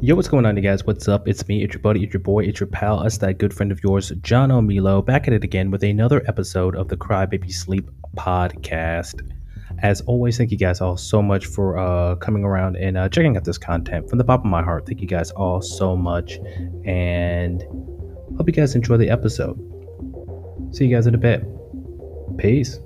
Yo, what's going on, you guys? What's up? It's me, it's your buddy, it's your boy, it's your pal, us that good friend of yours, John O'Milo, back at it again with another episode of the Cry Baby Sleep podcast. As always, thank you guys all so much for uh, coming around and uh, checking out this content from the bottom of my heart. Thank you guys all so much, and hope you guys enjoy the episode. See you guys in a bit. Peace.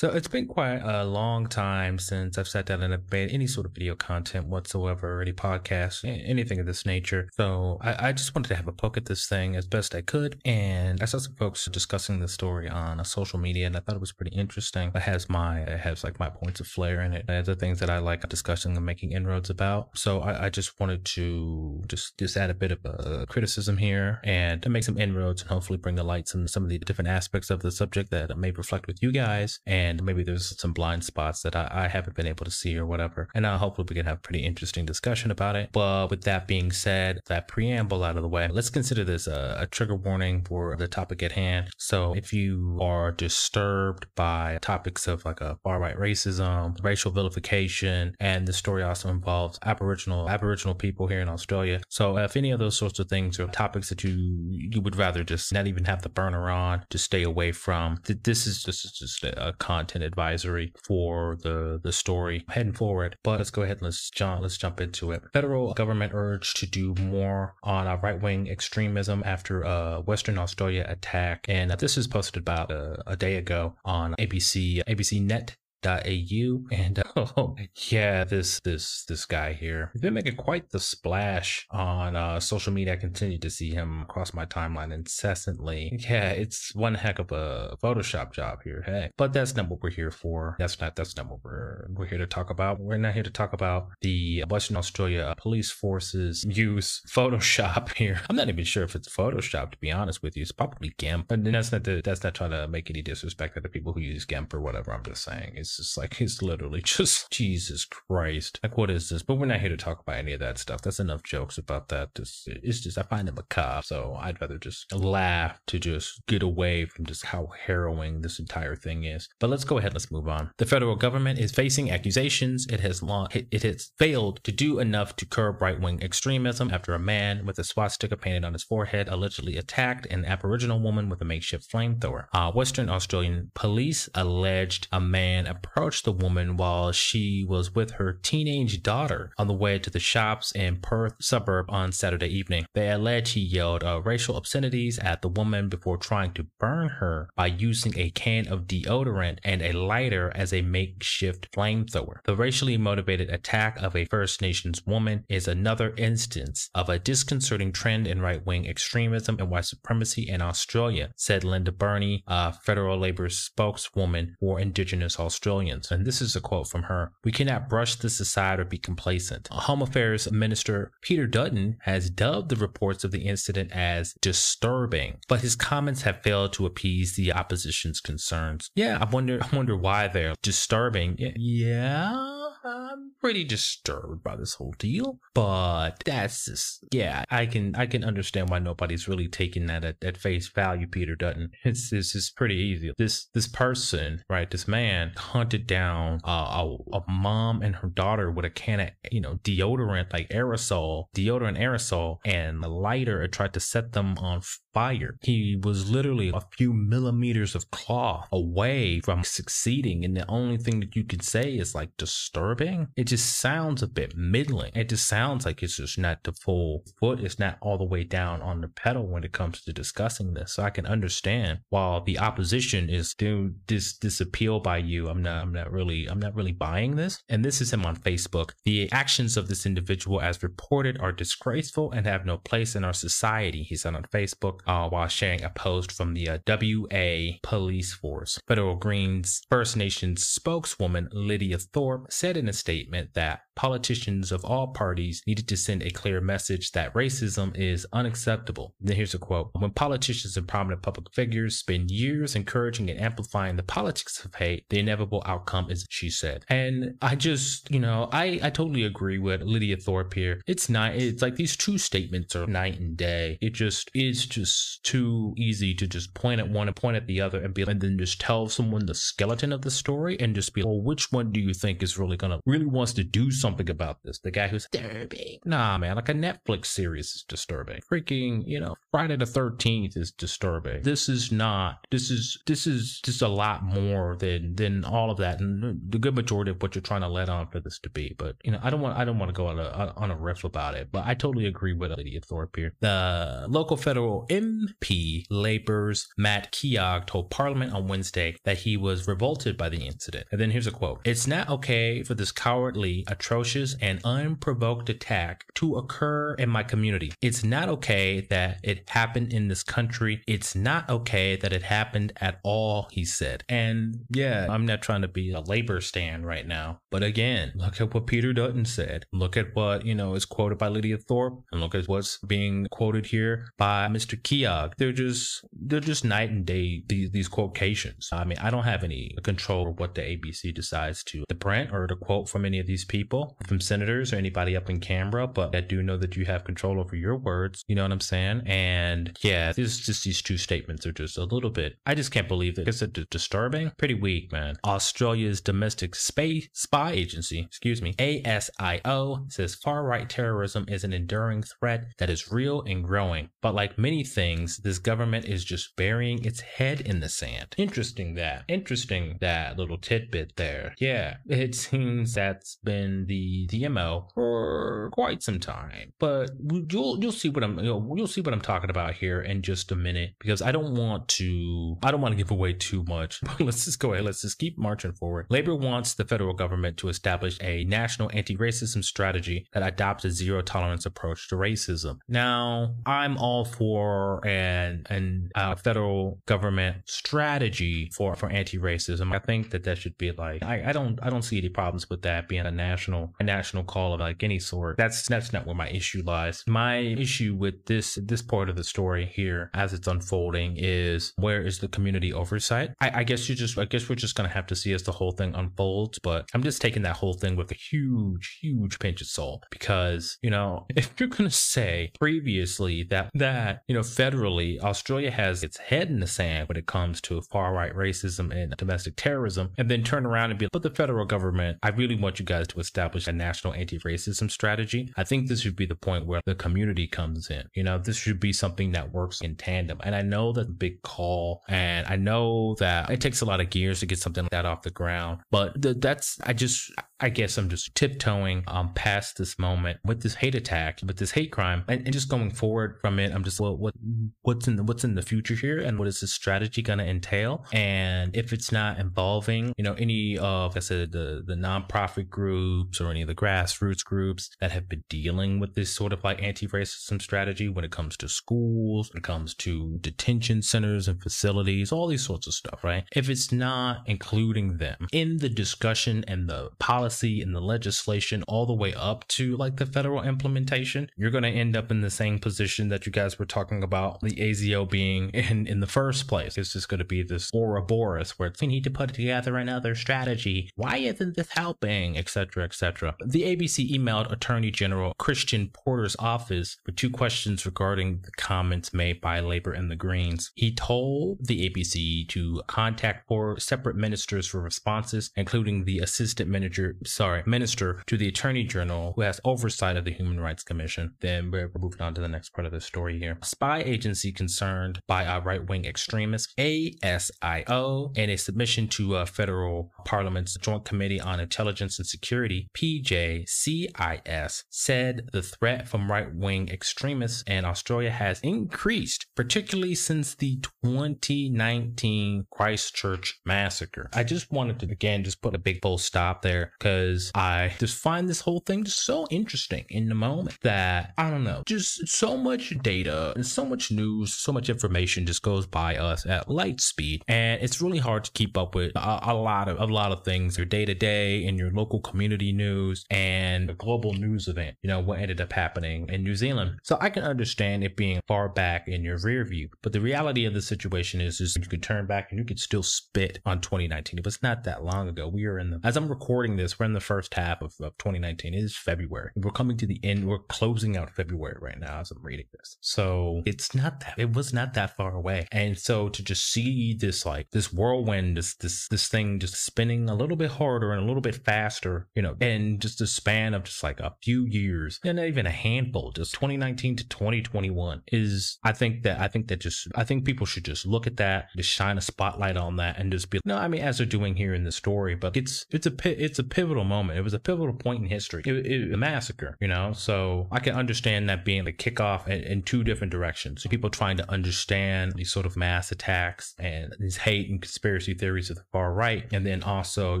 So it's been quite a long time since I've sat down and made any sort of video content whatsoever, any podcast, anything of this nature. So I, I, just wanted to have a poke at this thing as best I could. And I saw some folks discussing the story on a social media, and I thought it was pretty interesting. It has my, it has like my points of flair in it. Has the things that I like discussing and making inroads about. So I, I just wanted to just just add a bit of a uh, criticism here and to make some inroads and hopefully bring the light on some of the different aspects of the subject that may reflect with you guys and and maybe there's some blind spots that I, I haven't been able to see or whatever. And hopefully we can have a pretty interesting discussion about it. But with that being said, that preamble out of the way, let's consider this a, a trigger warning for the topic at hand. So if you are disturbed by topics of like a far right racism, racial vilification, and the story also involves Aboriginal Aboriginal people here in Australia. So if any of those sorts of things are topics that you you would rather just not even have the burner on to stay away from, this is just, just a con content advisory for the the story heading forward. But let's go ahead and let's jump let's jump into it. Federal government urged to do more on uh, right wing extremism after a Western Australia attack, and this is posted about a, a day ago on ABC ABC Net au and oh yeah this this this guy here. He's been making quite the splash on uh, social media. I continue to see him across my timeline incessantly. Yeah it's one heck of a photoshop job here hey. But that's not what we're here for. That's not that's not what we're we're here to talk about. We're not here to talk about the western australia police forces use photoshop here. I'm not even sure if it's photoshop to be honest with you. It's probably gimp. And that's not the, that's not trying to make any disrespect to the people who use gimp or whatever. I'm just saying it's it's just like it's literally just Jesus Christ. Like what is this? But we're not here to talk about any of that stuff. That's enough jokes about that. Just it's just I find it macabre. So I'd rather just laugh to just get away from just how harrowing this entire thing is. But let's go ahead. Let's move on. The federal government is facing accusations. It has long it has failed to do enough to curb right wing extremism after a man with a swastika painted on his forehead allegedly attacked an Aboriginal woman with a makeshift flamethrower. Uh, Western Australian police alleged a man approached the woman while she was with her teenage daughter on the way to the shops in Perth suburb on Saturday evening. They allege he yelled uh, racial obscenities at the woman before trying to burn her by using a can of deodorant and a lighter as a makeshift flamethrower. The racially motivated attack of a First Nations woman is another instance of a disconcerting trend in right wing extremism and white supremacy in Australia, said Linda Burney, a federal labor spokeswoman for Indigenous Australians and this is a quote from her We cannot brush this aside or be complacent. Home Affairs Minister Peter Dutton has dubbed the reports of the incident as disturbing, but his comments have failed to appease the opposition's concerns. Yeah, I wonder I wonder why they're disturbing. Yeah. I'm pretty disturbed by this whole deal, but that's just yeah. I can I can understand why nobody's really taking that at, at face value. Peter Dutton, it's it's just pretty easy. This this person, right? This man hunted down uh, a, a mom and her daughter with a can of you know deodorant like aerosol, deodorant aerosol, and a lighter and tried to set them on fire. He was literally a few millimeters of cloth away from succeeding, and the only thing that you could say is like disturbing. It just sounds a bit middling. It just sounds like it's just not the full foot. It's not all the way down on the pedal when it comes to discussing this. So I can understand while the opposition is doing this this appeal by you. I'm not I'm not really I'm not really buying this. And this is him on Facebook. The actions of this individual as reported are disgraceful and have no place in our society. He said on Facebook uh, while sharing a post from the uh, WA police force. Federal Greens First Nations spokeswoman Lydia Thorpe said in a statement that politicians of all parties needed to send a clear message that racism is unacceptable. Then here's a quote When politicians and prominent public figures spend years encouraging and amplifying the politics of hate, the inevitable outcome is, she said. And I just, you know, I, I totally agree with Lydia Thorpe here. It's not, it's like these two statements are night and day. It just is just too easy to just point at one and point at the other and be, and then just tell someone the skeleton of the story and just be, well, which one do you think is really gonna, really wants to do something about this? The guy who's disturbing. Nah, man, like a Netflix series is disturbing. Freaking, you know, Friday the 13th is disturbing. This is not, this is, this is just a lot more than, than all of that. And the good majority of what you're trying to let on for this to be. But, you know, I don't want, I don't want to go on a, on a riff about it, but I totally agree with Lydia Thorpe here. The local federal MP, Labour's Matt Keogh, told Parliament on Wednesday that he was revolted by the incident. And then here's a quote It's not okay for this cowardly, atrocious, and unprovoked attack to occur in my community. It's not okay that it happened in this country. It's not okay that it happened at all, he said. And yeah, I'm not trying to be a labor stand right now. But again, look at what Peter Dutton said. Look at what, you know, is quoted by Lydia Thorpe and look at what's being quoted here by Mr. Keogh. They're just they're just night and day these these quotations. I mean, I don't have any control of what the ABC decides to the print or to quote from any of these people, from senators or anybody up in Canberra, but I do know that you have control over your words. You know what I'm saying? And yeah, this just these two statements are just a little bit. I just can't believe it. It's a disturbing, pretty weak, man. Australia's domestic space spy agency, excuse me, ASIO says far right terrorism is an enduring threat that is real and growing. But like many things, this government is just burying its head in the sand. Interesting that. Interesting that little tidbit there. Yeah, it seems that's been the MO for quite some time. But you'll you'll see what I'm you'll, you'll see what I'm talking about here in just a minute because I don't want to I don't want to give away too much. But let's just go ahead. Let's just keep marching forward. Labor wants the federal government to establish a national anti-racism strategy that adopts a zero tolerance approach to racism. Now, I'm all for an an uh, federal government strategy for for anti-racism. I think that that should be like I, I don't I don't see any problems with that being a national a national call of like any sort. That's that's not where my issue lies. My issue with this this part of the story here as it's unfolding is where is the community oversight? I, I guess you just I guess we're just gonna have to see as the whole thing unfolds. But I'm just taking that whole thing with a huge huge pinch of salt because you know if you're gonna say previously that that you know federally Australia has its head in the sand when it comes to far right racism and domestic terrorism, and then turn around and be, like, but the federal government, I really want you guys to establish a national anti-racism strategy. I think this should be the point where the community comes in. You know, this should be something that works in tandem. And I know that big call, and I know that it takes a lot of gears to get something like that off the ground. But th- that's I just I guess I'm just tiptoeing um past this moment with this hate attack, with this hate crime, and, and just going forward from it. I'm just well, what what's in the what's in the future here, and what is this strategy going to entail? And if it's not involving, you know, any of, like I said, the the nonprofit groups or any of the grassroots groups that have been dealing with this sort of like anti-racism strategy when it comes to schools, when it comes to detention centers and facilities, all these sorts of stuff, right? If it's not including them in the discussion and the policy and the legislation all the way up to like the federal implementation, you're going to end up in the same position that you guys were talking about the ASIO being in in the first place. It's just going to be this Ouroboros where we need to put together another strategy. Why isn't this helping? Etc. Etc. The ABC emailed Attorney General Christian Porter's office with two questions regarding the comments made by Labor and the Greens. He told the ABC to contact four separate ministers for responses, including the assistant manager, sorry, minister to the Attorney General who has oversight of the Human Rights Commission. Then we're moving on to the next part of the story here. Spy agency concerned by a right-wing extremist, ASIO, in a submission to a federal parliament's Joint Committee on Intelligence and Security, PJCIS, said the threat from right-wing extremists in Australia has increased, particularly since the 2019 Christchurch massacre. I just wanted to again just put a big full stop there because because I just find this whole thing just so interesting in the moment that I don't know, just so much data and so much news, so much information just goes by us at light speed, and it's really hard to keep up with a, a lot of a lot of things, your day to day and your local community news and global news event. You know what ended up happening in New Zealand. So I can understand it being far back in your rear view, but the reality of the situation is, is you could turn back and you could still spit on 2019. It was not that long ago. We are in the as I'm recording this, we're in the first half of, of 2019. It is February. We're coming to the end. We're closing out February right now as I'm reading this. So it's not that it was not that far away. And so to just see this like this whirlwind, this this this thing just spinning a little bit harder and a little bit faster, you know, and just a span of just like a few years, and not even a handful, just 2019 to 2021 is I think that I think that just I think people should just look at that, just shine a spotlight on that, and just be no, I mean as they're doing here in the story, but it's it's a pit it's a pivotal moment. It was a pivotal point in history. It, it, a massacre, you know. So I can understand that being the kickoff in, in two different directions. People trying to understand these sort of mass attacks and these hate and conspiracy theories of the far right, and then also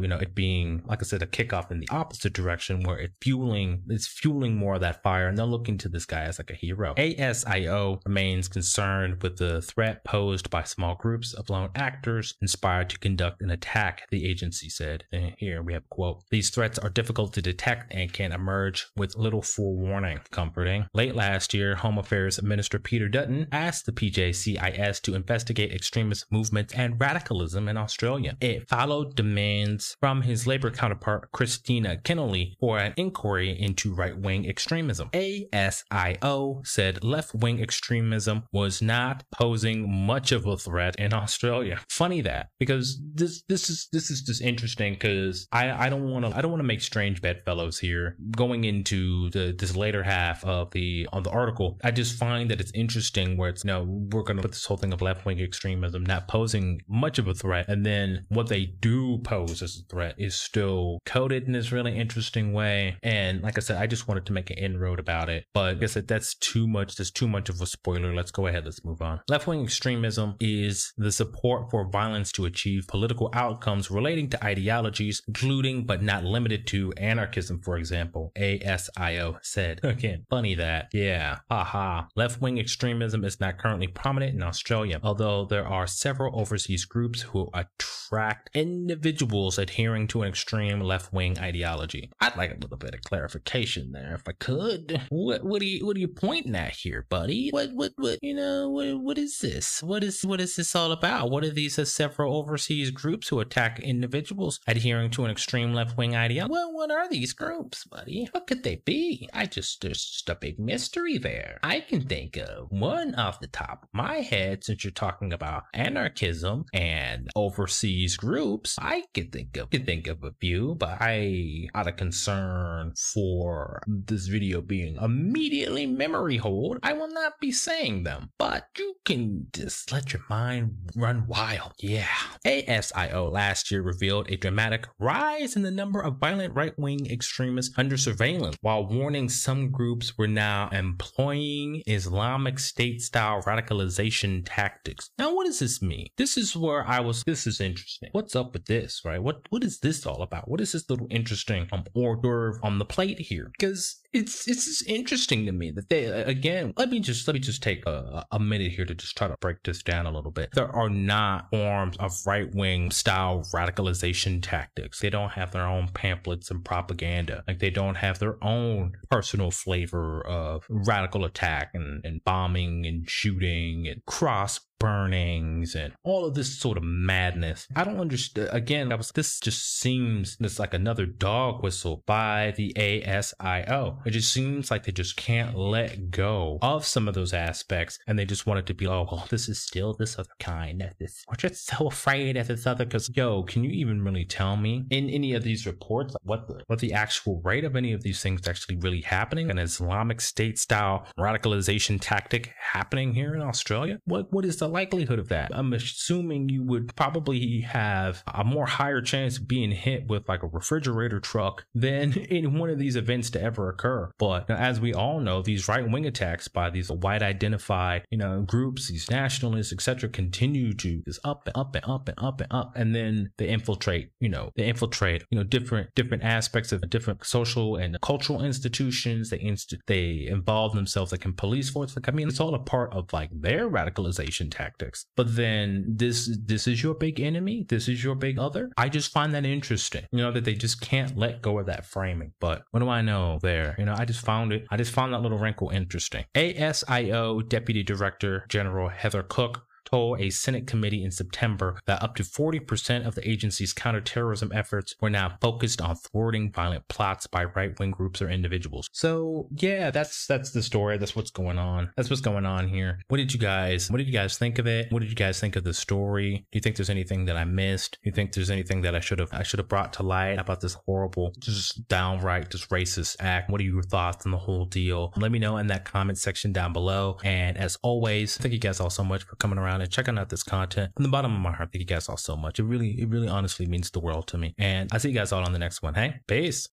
you know it being like I said a kickoff in the opposite direction where it's fueling it's fueling more of that fire, and they're looking to this guy as like a hero. ASIO remains concerned with the threat posed by small groups of lone actors inspired to conduct an attack. The agency said. And here we have a quote: "These threats are difficult to detect and can emerge with little forewarning." Comforting. Late last year, Home Affairs Minister Peter Dutton asked the PJCIS to investigate extremist movements and radicalism in Australia. It followed demands from his Labour counterpart Kristina Keneally for an inquiry into right wing extremism. ASIO said left wing extremism was not posing much of a threat in Australia. Funny that because this this is this is just interesting because I I don't want to I don't want to make strange bedfellows here going into the this later half of the on the article. I just find that it's interesting where it's you no know, we're going to put this whole thing of left wing extremism not posing much of a threat and then what they do pose as a threat is still coded in this really interesting way and like I said I just wanted to make an inroad about it but like I said that's too much there's too much of a spoiler let's go ahead let's move on. Left wing extremism is the support for violence to achieve political outcomes relating to ideologies, including but not limited to anarchism, for example, ASIO said. Again, funny that. Yeah, haha. Left wing extremism is not currently prominent in Australia, although there are several overseas groups who attract individuals adhering to an extreme left wing ideology. I'd like a little bit of clarification there if I could. What, what are you what are you pointing at here, buddy? What what what you know what what is this? What is what is this all about? What are these uh, several overseas groups who attack individuals adhering to an extreme left wing ideology? Well, what are these uh, groups, buddy? What could they be? I just there's just a big mystery there. I can think of one off the top of my head since you're talking about anarchism and overseas groups. I could think of could think of a few, but I out of concern for this video being immediately memory hold, I will not be saying them. But you can just let your mind run wild. Yeah. ASIO last year revealed a dramatic rise in the number of violent right wing extremists under surveillance, while warning some groups were now employing Islamic State style radicalization tactics. Now, what does this mean? This is where I was, this is interesting. What's up with this, right? What, what is this all about? What is this little interesting um, d'oeuvre on the plate here? Because it's it's just interesting to me that they again let me just let me just take a, a minute here to just try to break this down a little bit. There are not forms of right-wing style radicalization tactics. They don't have their own pamphlets and propaganda. Like they don't have their own personal flavor of radical attack and, and bombing and shooting and cross burnings and all of this sort of madness. I don't understand. Again, I was, this just seems it's like another dog whistle by the ASIO. It just seems like they just can't let go of some of those aspects and they just want it to be, oh, well, this is still this other kind. This, we're just so afraid of this other, because yo, can you even really tell me in any of these reports what the, what the actual rate of any of these things actually really happening? An Islamic State style radicalization tactic happening here in Australia? What, what is the likelihood of that? I'm assuming you would probably have a more higher chance of being hit with like a refrigerator truck than in one of these events to ever occur. But as we all know, these right wing attacks by these white identified, you know, groups, these nationalists, etc., continue to just up and up and up and up and up, and then they infiltrate, you know, they infiltrate, you know, different different aspects of different social and cultural institutions. They inst- they involve themselves like in police force. Like I mean, it's all a part of like their radicalization tactics. But then this this is your big enemy. This is your big other. I just find that interesting. You know that they just can't let go of that framing. But what do I know there? You know, I just found it. I just found that little wrinkle interesting. ASIO Deputy Director General Heather Cook told a Senate committee in September that up to 40% of the agency's counterterrorism efforts were now focused on thwarting violent plots by right-wing groups or individuals. So yeah, that's that's the story. That's what's going on. That's what's going on here. What did you guys what did you guys think of it? What did you guys think of the story? Do you think there's anything that I missed? Do you think there's anything that I should have I should have brought to light about this horrible, just downright just racist act? What are your thoughts on the whole deal? Let me know in that comment section down below. And as always, thank you guys all so much for coming around and checking out this content. From the bottom of my heart, thank you guys all so much. It really, it really honestly means the world to me. And I'll see you guys all on the next one. Hey, peace.